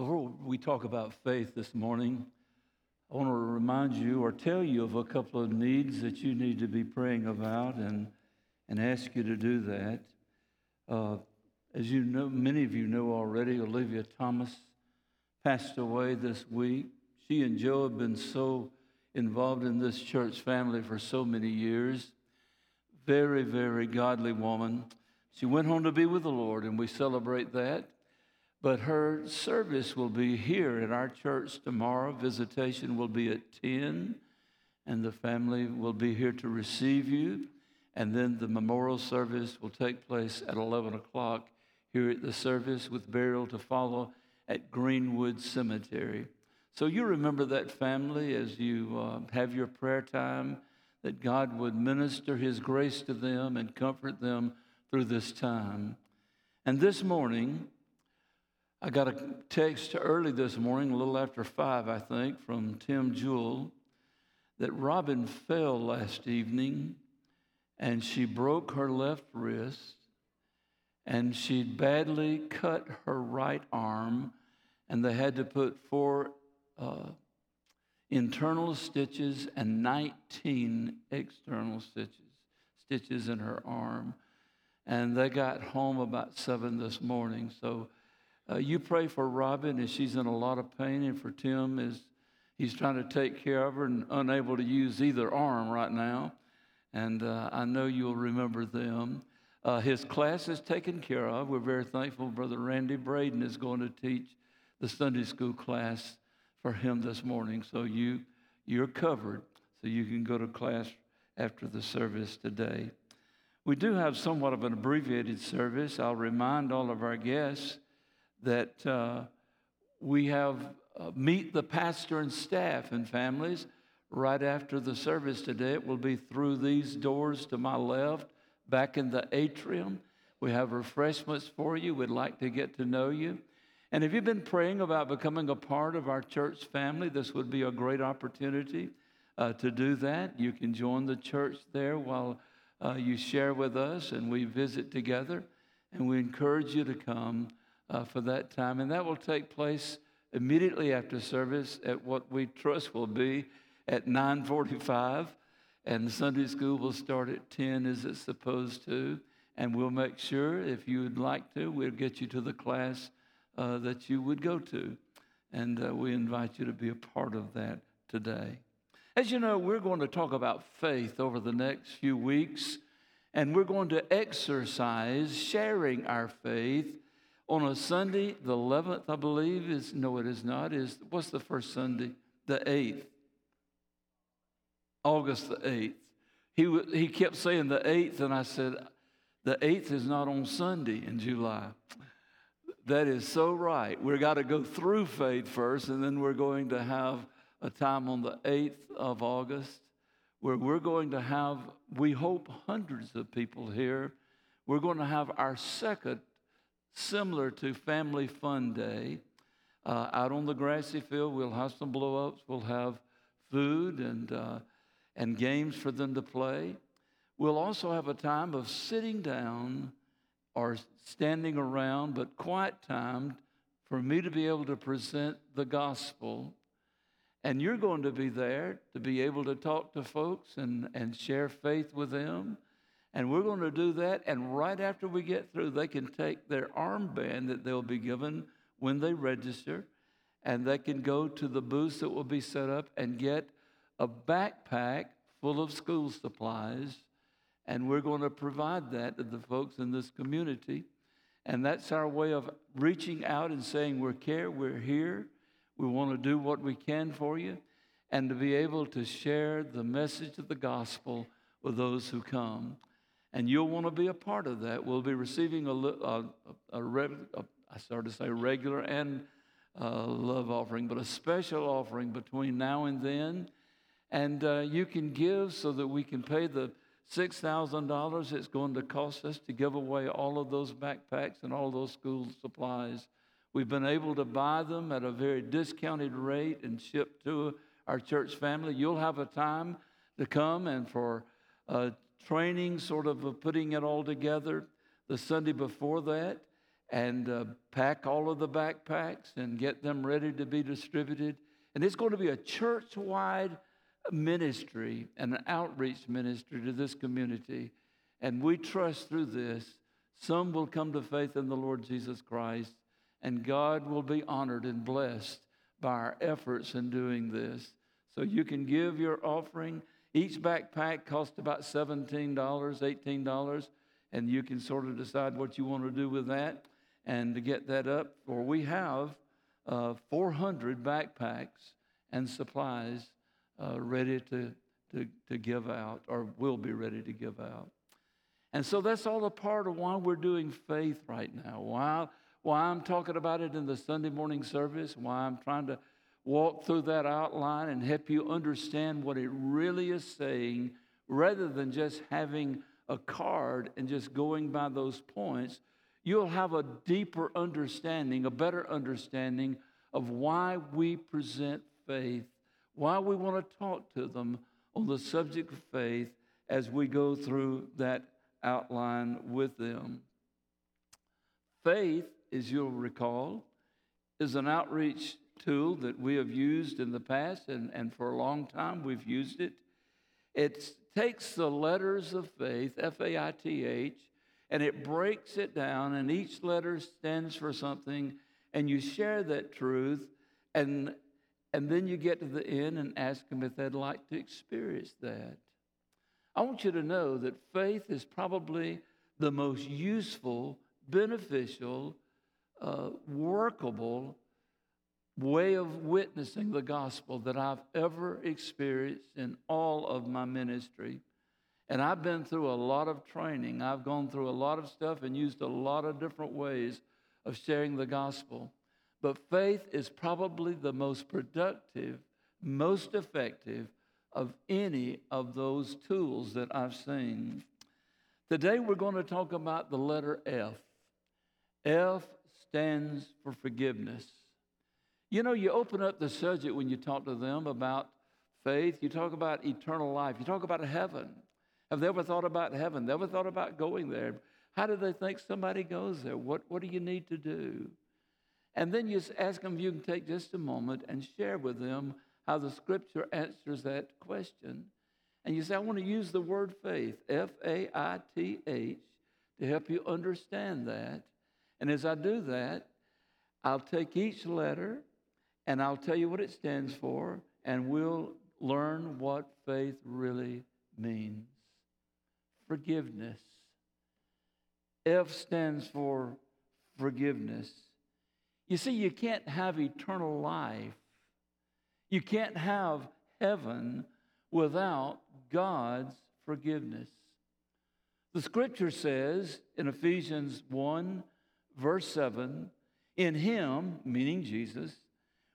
Before we talk about faith this morning, I want to remind you or tell you of a couple of needs that you need to be praying about and, and ask you to do that. Uh, as you know, many of you know already, Olivia Thomas passed away this week. She and Joe have been so involved in this church family for so many years. Very, very godly woman. She went home to be with the Lord, and we celebrate that. But her service will be here at our church tomorrow. Visitation will be at 10, and the family will be here to receive you. And then the memorial service will take place at 11 o'clock here at the service with burial to follow at Greenwood Cemetery. So you remember that family as you uh, have your prayer time, that God would minister His grace to them and comfort them through this time. And this morning, I got a text early this morning, a little after five, I think, from Tim Jewell, that Robin fell last evening and she broke her left wrist and she'd badly cut her right arm, and they had to put four uh, internal stitches and 19 external stitches, stitches in her arm. And they got home about seven this morning. So uh, you pray for Robin as she's in a lot of pain, and for Tim as he's trying to take care of her and unable to use either arm right now. And uh, I know you'll remember them. Uh, his class is taken care of. We're very thankful. Brother Randy Braden is going to teach the Sunday school class for him this morning. So you, you're covered. So you can go to class after the service today. We do have somewhat of an abbreviated service. I'll remind all of our guests that uh, we have uh, meet the pastor and staff and families right after the service today. It will be through these doors to my left, back in the atrium. We have refreshments for you. We'd like to get to know you. And if you've been praying about becoming a part of our church family, this would be a great opportunity uh, to do that. You can join the church there while uh, you share with us and we visit together. And we encourage you to come uh, for that time. And that will take place immediately after service at what we trust will be at 9:45, and Sunday school will start at 10 as it's supposed to. And we'll make sure, if you would like to, we'll get you to the class uh, that you would go to. And uh, we invite you to be a part of that today. As you know, we're going to talk about faith over the next few weeks, and we're going to exercise sharing our faith on a Sunday, the 11th, I believe, is no, it is not, is what's the first Sunday? The 8th. August the 8th. He, he kept saying the 8th, and I said, the 8th is not on Sunday in July. That is so right. We've got to go through faith first, and then we're going to have a time on the 8th of August where we're going to have, we hope, hundreds of people here. We're going to have our second similar to Family Fun Day. Uh, out on the grassy field, we'll have some blow ups, we'll have food and, uh, and games for them to play. We'll also have a time of sitting down or standing around, but quiet time for me to be able to present the gospel. And you're going to be there to be able to talk to folks and, and share faith with them and we're going to do that. And right after we get through, they can take their armband that they'll be given when they register, and they can go to the booths that will be set up and get a backpack full of school supplies. And we're going to provide that to the folks in this community. And that's our way of reaching out and saying, We're care, we're here, we want to do what we can for you, and to be able to share the message of the gospel with those who come and you'll want to be a part of that. We'll be receiving a, a, a, a I started to say regular and uh, love offering, but a special offering between now and then. And uh, you can give so that we can pay the $6,000 it's going to cost us to give away all of those backpacks and all those school supplies. We've been able to buy them at a very discounted rate and ship to our church family. You'll have a time to come and for uh, training, sort of putting it all together the Sunday before that. and uh, pack all of the backpacks and get them ready to be distributed. And it's going to be a church wide ministry and an outreach ministry to this community. And we trust through this, some will come to faith in the Lord Jesus Christ, and God will be honored and blessed by our efforts in doing this. So you can give your offering. Each backpack costs about $17, $18, and you can sort of decide what you want to do with that and to get that up. For we have uh, 400 backpacks and supplies uh, ready to, to, to give out, or will be ready to give out. And so that's all a part of why we're doing faith right now. Why, why I'm talking about it in the Sunday morning service, why I'm trying to walk through that outline and help you understand what it really is saying rather than just having a card and just going by those points. You'll have a deeper understanding, a better understanding of why we present faith, why we want to talk to them on the subject of faith as we go through that outline with them. Faith, as you'll recall, is an outreach tool that we have used in the past, and, and for a long time we've used it. It takes the letters of faith, F A I T H, and it breaks it down, and each letter stands for something, and you share that truth, and, and then you get to the end and ask them if they'd like to experience that. I want you to know that faith is probably the most useful, beneficial, uh, workable way of witnessing the gospel that I've ever experienced in all of my ministry. And I've been through a lot of training. I've gone through a lot of stuff and used a lot of different ways of sharing the gospel. But faith is probably the most productive, most effective of any of those tools that I've seen. Today we're going to talk about the letter F. F stands for forgiveness. You know, you open up the subject when you talk to them about faith, you talk about eternal life, you talk about heaven. Have they ever thought about heaven? They ever thought about going there? How do they think somebody goes there? What, what do you need to do? And then you ask them if you can take just a moment and share with them how the scripture answers that question. And you say, I want to use the word faith, F A I T H, to help you understand that. And as I do that, I'll take each letter and I'll tell you what it stands for, and we'll learn what faith really means. Forgiveness. F stands for forgiveness. You see, you can't have eternal life, you can't have heaven without God's forgiveness. The scripture says in Ephesians 1, verse 7, in Him, meaning Jesus,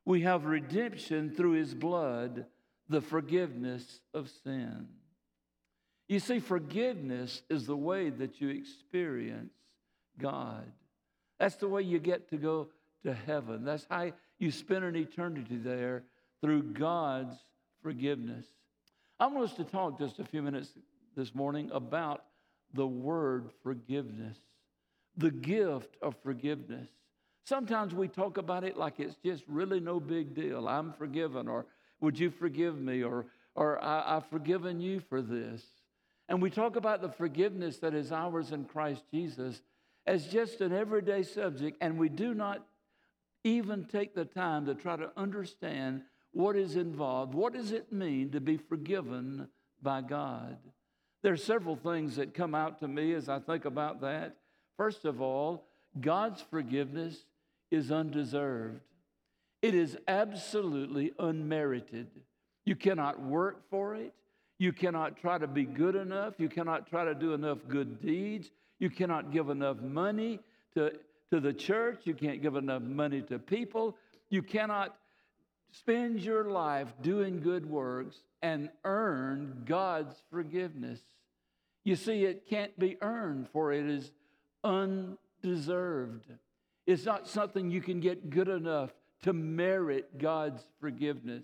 we have redemption through his blood, the forgiveness of sin. You see, forgiveness is the way that you experience God. That's the way you get to go to heaven. That's how you spend an eternity there through God's forgiveness. I want us to talk just a few minutes this morning about the word forgiveness, the gift of forgiveness. Sometimes we talk about it like it's just really no big deal. I'm forgiven, or would you forgive me, or, or I, I've forgiven you for this. And we talk about the forgiveness that is ours in Christ Jesus as just an everyday subject, and we do not even take the time to try to understand what is involved. What does it mean to be forgiven by God? There are several things that come out to me as I think about that. First of all, God's forgiveness is undeserved. It is absolutely unmerited. You cannot work for it. You cannot try to be good enough. You cannot try to do enough good deeds. You cannot give enough money to, to the church. You can't give enough money to people. You cannot spend your life doing good works and earn God's forgiveness. You see, it can't be earned, for it is undeserved. It's not something you can get good enough to merit God's forgiveness.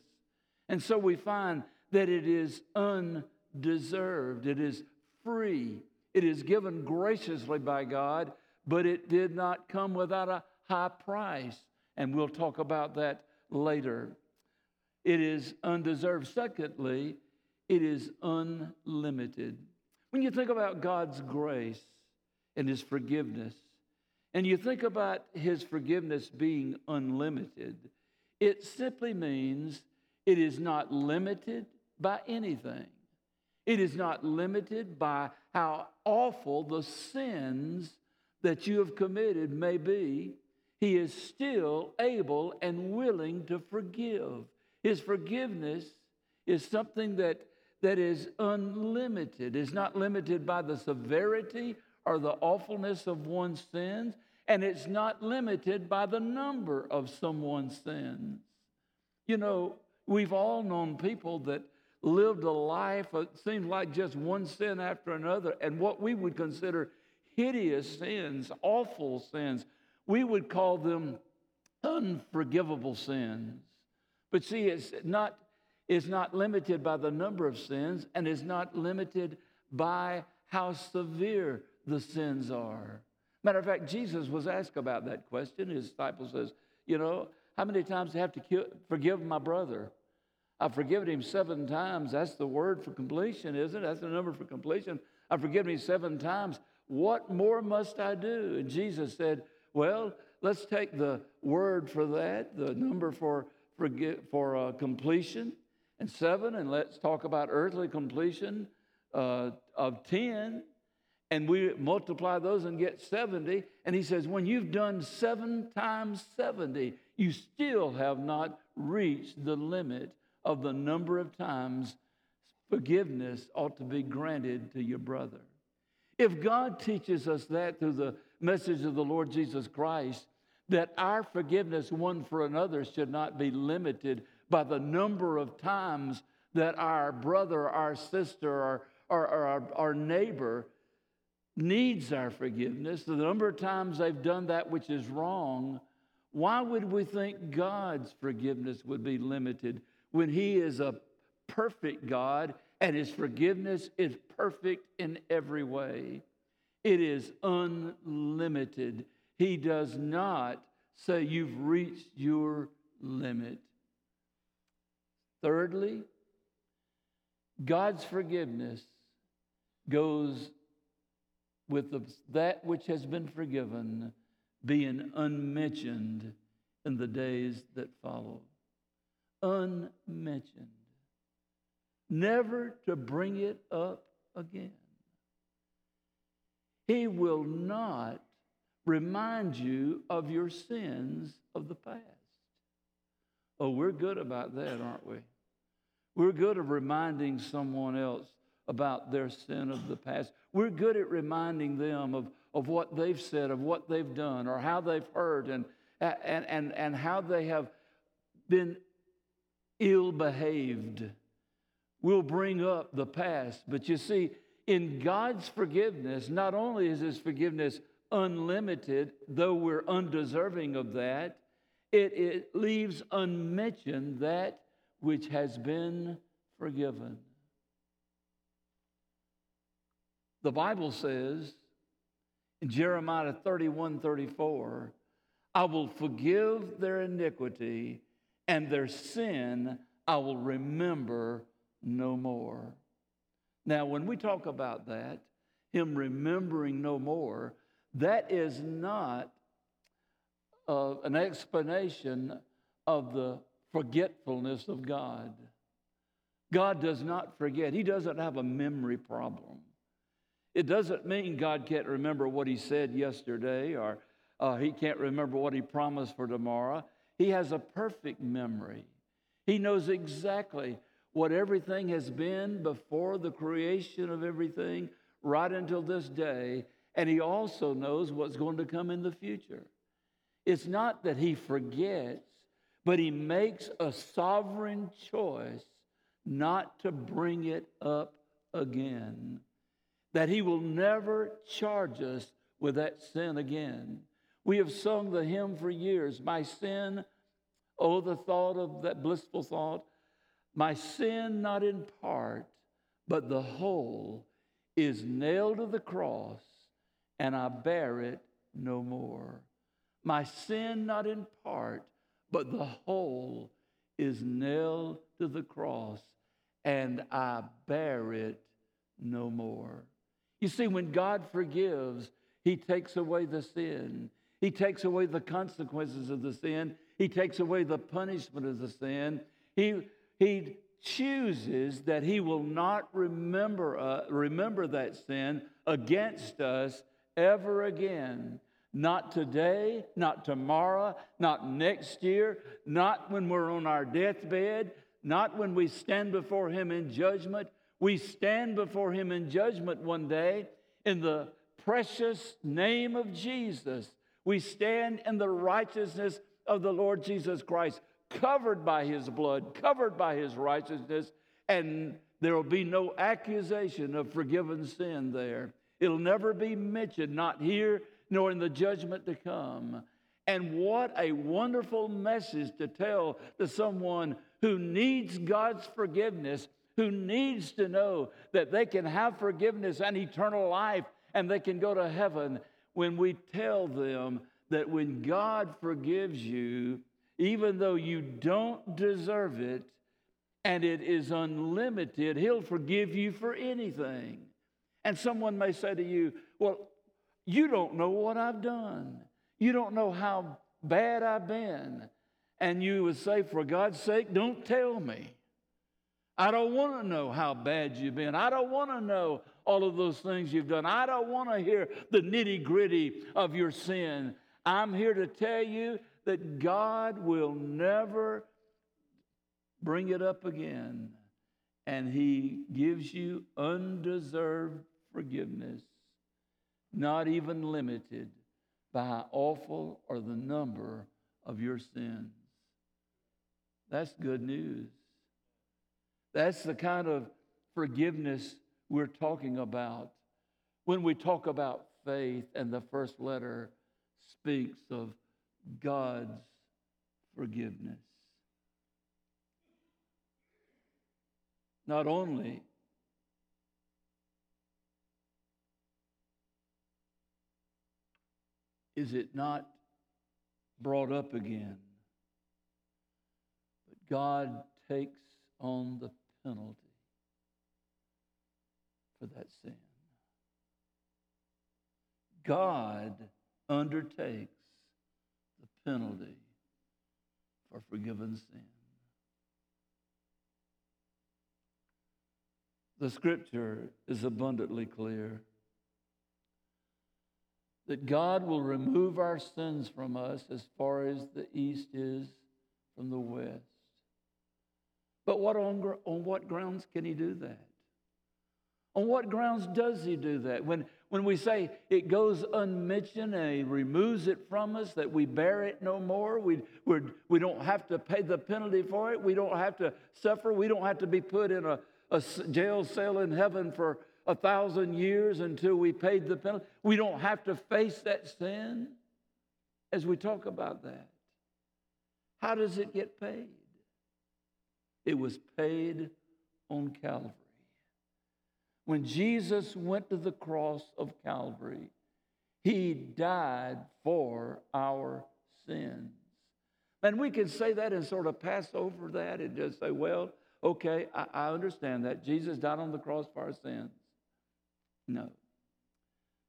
And so we find that it is undeserved, it is free, it is given graciously by God, but it did not come without a high price. And we'll talk about that later. It is undeserved. Secondly, it is unlimited. When you think about God's grace and His forgiveness, and you think about His forgiveness being unlimited, it simply means it is not limited by anything. It is not limited by how awful the sins that you have committed may be. He is still able and willing to forgive. His forgiveness is something that, that is unlimited, is not limited by the severity or the awfulness of one's sins, and it's not limited by the number of someone's sins. You know, we've all known people that lived a life, that seemed like just one sin after another, and what we would consider hideous sins, awful sins, we would call them unforgivable sins. But see, it's not, it's not limited by the number of sins and is not limited by how severe the sins are. Matter of fact, Jesus was asked about that question. His disciple says, You know, how many times do I have to kill, forgive my brother? I've forgiven him seven times. That's the word for completion, isn't it? That's the number for completion. I've forgiven him seven times. What more must I do? And Jesus said, Well, let's take the word for that, the number for for, for uh, completion, and seven, and let's talk about earthly completion uh, of 10, and we multiply those and get 70. And he says, when you've done seven times 70, you still have not reached the limit of the number of times forgiveness ought to be granted to your brother. If God teaches us that through the message of the Lord Jesus Christ, that our forgiveness one for another should not be limited by the number of times that our brother, our sister, or, or, or our, our neighbor needs our forgiveness, the number of times they've done that which is wrong, why would we think God's forgiveness would be limited when He is a perfect God and His forgiveness is perfect in every way? It is unlimited. He does not say you've reached your limit. Thirdly, God's forgiveness goes with the, that which has been forgiven being unmentioned in the days that follow. Unmentioned. Never to bring it up again. He will not remind you of your sins of the past. Oh, we're good about that, aren't we? We're good at reminding someone else about their sin of the past. We're good at reminding them of, of what they've said, of what they've done, or how they've hurt, and, and, and, and how they have been ill behaved. We'll bring up the past. But you see, in God's forgiveness, not only is His forgiveness unlimited, though we're undeserving of that, it, it leaves unmentioned that which has been forgiven. The Bible says in Jeremiah 31 34, I will forgive their iniquity and their sin I will remember no more. Now, when we talk about that, Him remembering no more, that is not uh, an explanation of the forgetfulness of God. God does not forget, He doesn't have a memory problem. It doesn't mean God can't remember what He said yesterday or uh, He can't remember what He promised for tomorrow. He has a perfect memory. He knows exactly what everything has been before the creation of everything right until this day and he also knows what's going to come in the future. It's not that he forgets, but he makes a sovereign choice not to bring it up again. That he will never charge us with that sin again. We have sung the hymn for years My sin, oh, the thought of that blissful thought, my sin not in part, but the whole is nailed to the cross and I bear it no more. My sin, not in part, but the whole, is nailed to the cross, and I bear it no more. You see, when God forgives, He takes away the sin. He takes away the consequences of the sin. He takes away the punishment of the sin. He, he chooses that He will not remember, uh, remember that sin against us ever again. Not today, not tomorrow, not next year, not when we're on our deathbed, not when we stand before Him in judgment. We stand before Him in judgment one day in the precious name of Jesus. We stand in the righteousness of the Lord Jesus Christ, covered by His blood, covered by His righteousness, and there will be no accusation of forgiven sin there. It'll never be mentioned, not here nor in the judgment to come. And what a wonderful message to tell to someone who needs God's forgiveness, who needs to know that they can have forgiveness and eternal life and they can go to heaven when we tell them that when God forgives you, even though you don't deserve it and it is unlimited, He'll forgive you for anything. And someone may say to you, Well, you don't know what I've done. You don't know how bad I've been. And you would say, For God's sake, don't tell me. I don't want to know how bad you've been. I don't want to know all of those things you've done. I don't want to hear the nitty gritty of your sin. I'm here to tell you that God will never bring it up again. And He gives you undeserved forgiveness, not even limited by how awful or the number of your sins. That's good news. That's the kind of forgiveness we're talking about when we talk about faith, and the first letter speaks of God's forgiveness. Not only is it not brought up again, but God takes on the penalty for that sin. God undertakes the penalty for forgiven sin. The scripture is abundantly clear that God will remove our sins from us as far as the east is from the west. But what on, on what grounds can he do that? On what grounds does he do that? When, when we say it goes unmentioned and he removes it from us, that we bear it no more, we, we're, we don't have to pay the penalty for it, we don't have to suffer, we don't have to be put in a, a jail cell in heaven for a thousand years until we paid the penalty. We don't have to face that sin as we talk about that. How does it get paid? It was paid on Calvary. When Jesus went to the cross of Calvary, he died for our sins. And we can say that and sort of pass over that and just say, well, okay, I, I understand that. Jesus died on the cross for our sins. No.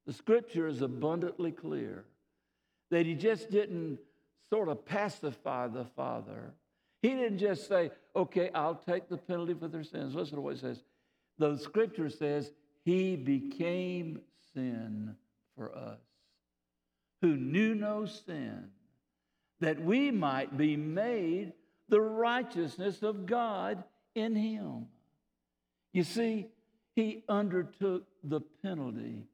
The scripture is abundantly clear that he just didn't sort of pacify the Father. He didn't just say, okay, I'll take the penalty for their sins. Listen to what it says. The scripture says, He became sin for us, who knew no sin, that we might be made the righteousness of God in Him. You see, He undertook the penalty.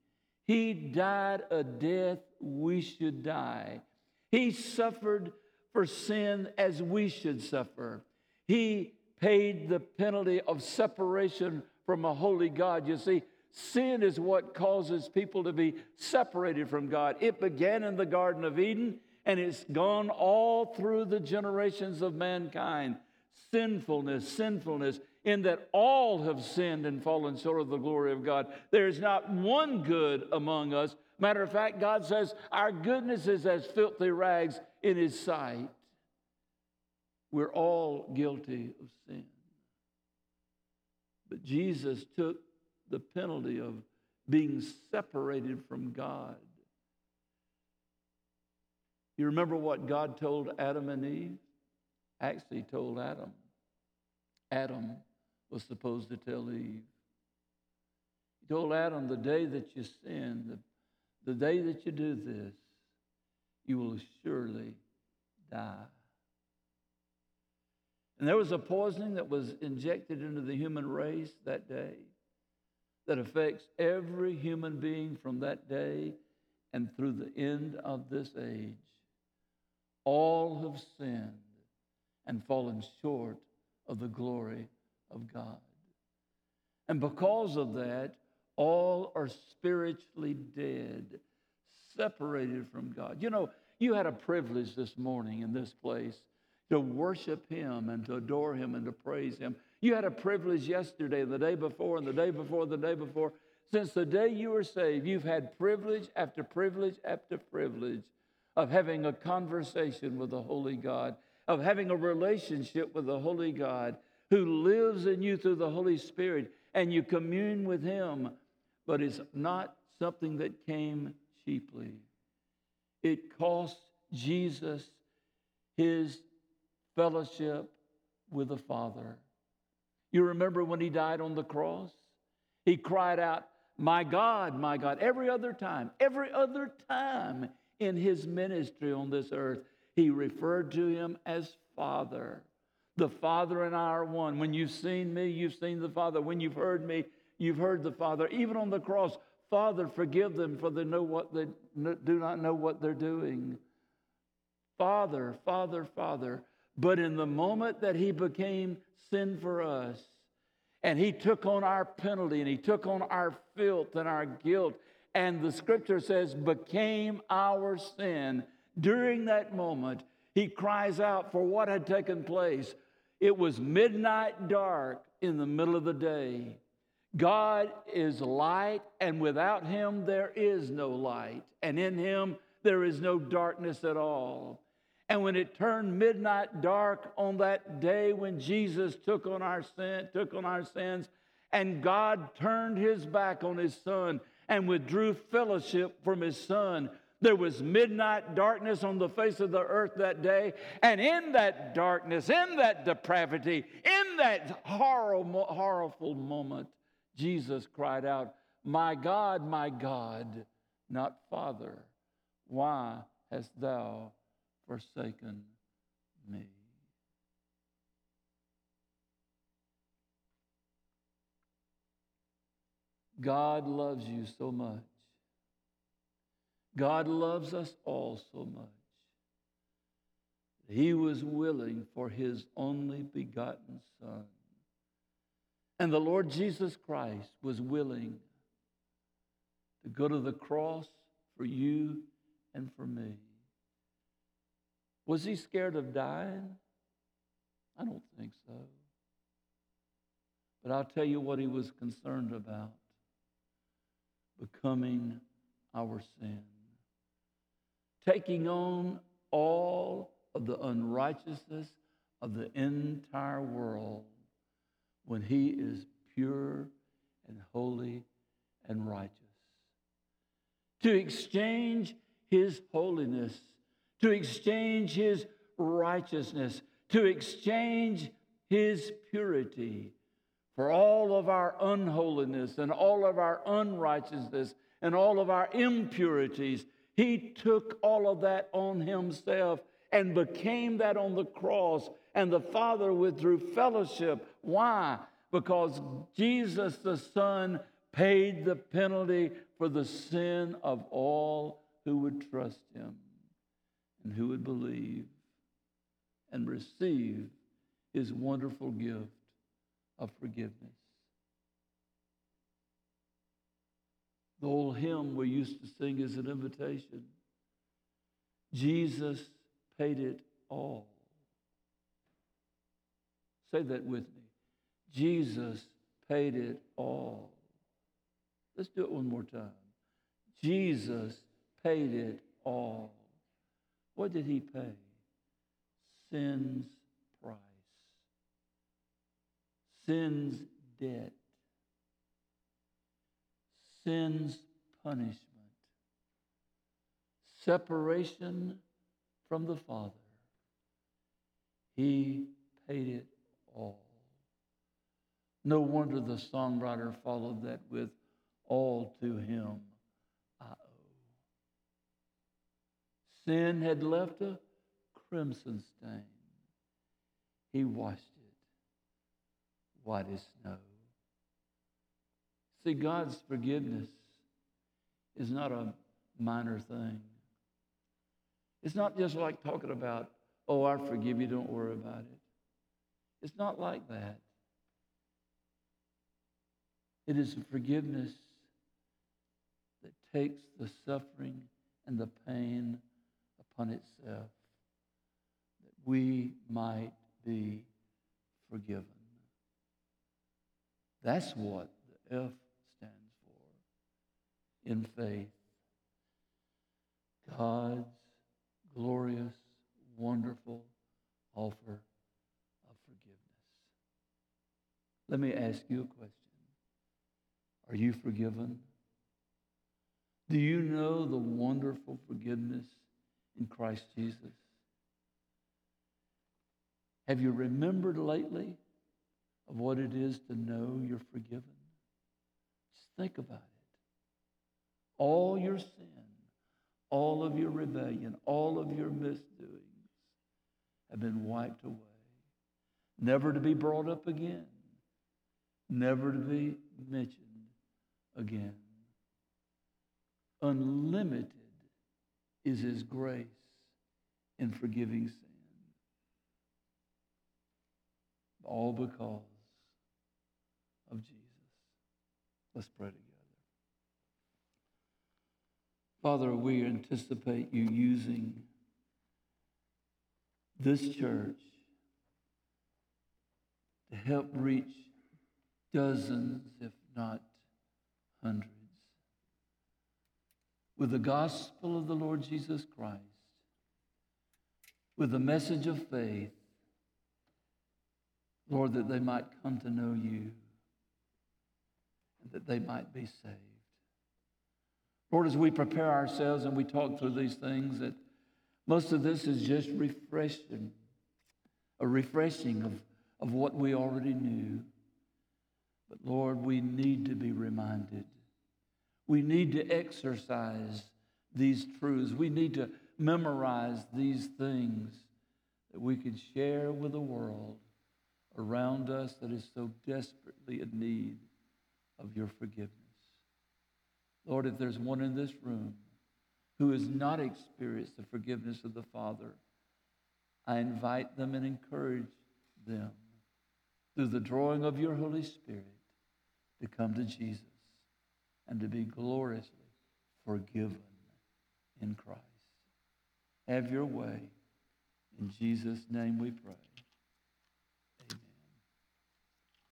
He died a death we should die. He suffered for sin as we should suffer. He paid the penalty of separation from a holy God. You see, sin is what causes people to be separated from God. It began in the Garden of Eden and it's gone all through the generations of mankind. Sinfulness, sinfulness, in that all have sinned and fallen short of the glory of God. There is not one good among us, Matter of fact, God says our goodness is as filthy rags in His sight. We're all guilty of sin. But Jesus took the penalty of being separated from God. You remember what God told Adam and Eve? Actually, told Adam. Adam was supposed to tell Eve. He told Adam, the day that you sin, the, the day that you do this, you will surely die. And there was a poisoning that was injected into the human race that day that affects every human being from that day and through the end of this age. All have sinned and fallen short of the glory of God. And because of that, all are spiritually dead, separated from God. You know, you had a privilege this morning in this place to worship Him and to adore Him and to praise Him. You had a privilege yesterday, the day before, and the day before, the day before. Since the day you were saved, you've had privilege after privilege after privilege of having a conversation with the Holy God, of having a relationship with the Holy God who lives in you through the Holy Spirit, and you commune with Him. But it's not something that came cheaply. It cost Jesus his fellowship with the Father. You remember when he died on the cross? He cried out, My God, my God. Every other time, every other time in his ministry on this earth, he referred to him as Father. The Father and I are one. When you've seen me, you've seen the Father. When you've heard me, you've heard the Father. Even on the cross, Father, forgive them for they know what they do not know what they're doing. Father, Father, Father. But in the moment that he became sin for us, and he took on our penalty and he took on our filth and our guilt, and the scripture says, became our sin. During that moment, he cries out for what had taken place. It was midnight dark in the middle of the day. God is light, and without him there is no light, and in him there is no darkness at all. And when it turned midnight dark on that day when Jesus took on our sin, took on our sins, and God turned his back on his son and withdrew fellowship from his son, there was midnight darkness on the face of the earth that day. And in that darkness, in that depravity, in that horrible, horrible moment, Jesus cried out, My God, my God, not Father, why hast thou forsaken me. God loves you so much. God loves us all so much. He was willing for his only begotten Son. And the Lord Jesus Christ was willing to go to the cross for you and for me. Was he scared of dying? I don't think so. But I'll tell you what he was concerned about becoming our sin, taking on all of the unrighteousness of the entire world when he is pure and holy and righteous. To exchange his holiness to exchange his righteousness, to exchange his purity for all of our unholiness and all of our unrighteousness and all of our impurities. He took all of that on himself and became that on the cross. And the Father withdrew fellowship. Why? Because Jesus the Son paid the penalty for the sin of all who would trust him and who would believe and receive his wonderful gift of forgiveness. The old hymn we used to sing is an invitation. Jesus paid it all. Say that with me. Jesus paid it all. Let's do it one more time. Jesus paid it all. What did he pay? Sin's price, sin's debt, sin's punishment, separation from the Father. He paid it all. No wonder the songwriter followed that with, All to him I owe. Sin had left a crimson stain. He washed it white as snow. See, God's forgiveness is not a minor thing. It's not just like talking about, oh, I forgive you, don't worry about it. It's not like that. It is a forgiveness that takes the suffering and the pain upon itself that we might be forgiven. That's what the F stands for in faith. God's glorious, wonderful offer of forgiveness. Let me ask you a question Are you forgiven? Do you know the wonderful forgiveness in Christ Jesus? Have you remembered lately of what it is to know you're forgiven? Just think about it. All your sin, all of your rebellion, all of your misdoings have been wiped away, never to be brought up again, never to be mentioned again. Unlimited is His grace in forgiving sin. All because of Jesus. Let's pray together. Father, we anticipate you using this church to help reach dozens, if not hundreds, with the gospel of the Lord Jesus Christ, with the message of faith, Lord, that they might come to know you and that they might be saved. Lord, as we prepare ourselves and we talk through these things, that most of this is just refreshing, a refreshing of, of what we already knew. But Lord, we need to be reminded. We need to exercise these truths. We need to memorize these things that we can share with the world around us that is so desperately in need of your forgiveness. Lord, if there's one in this room who has not experienced the forgiveness of the Father, I invite them and encourage them through the drawing of your Holy Spirit to come to Jesus and to be gloriously forgiven in Christ. Have your way. In Jesus' name we pray.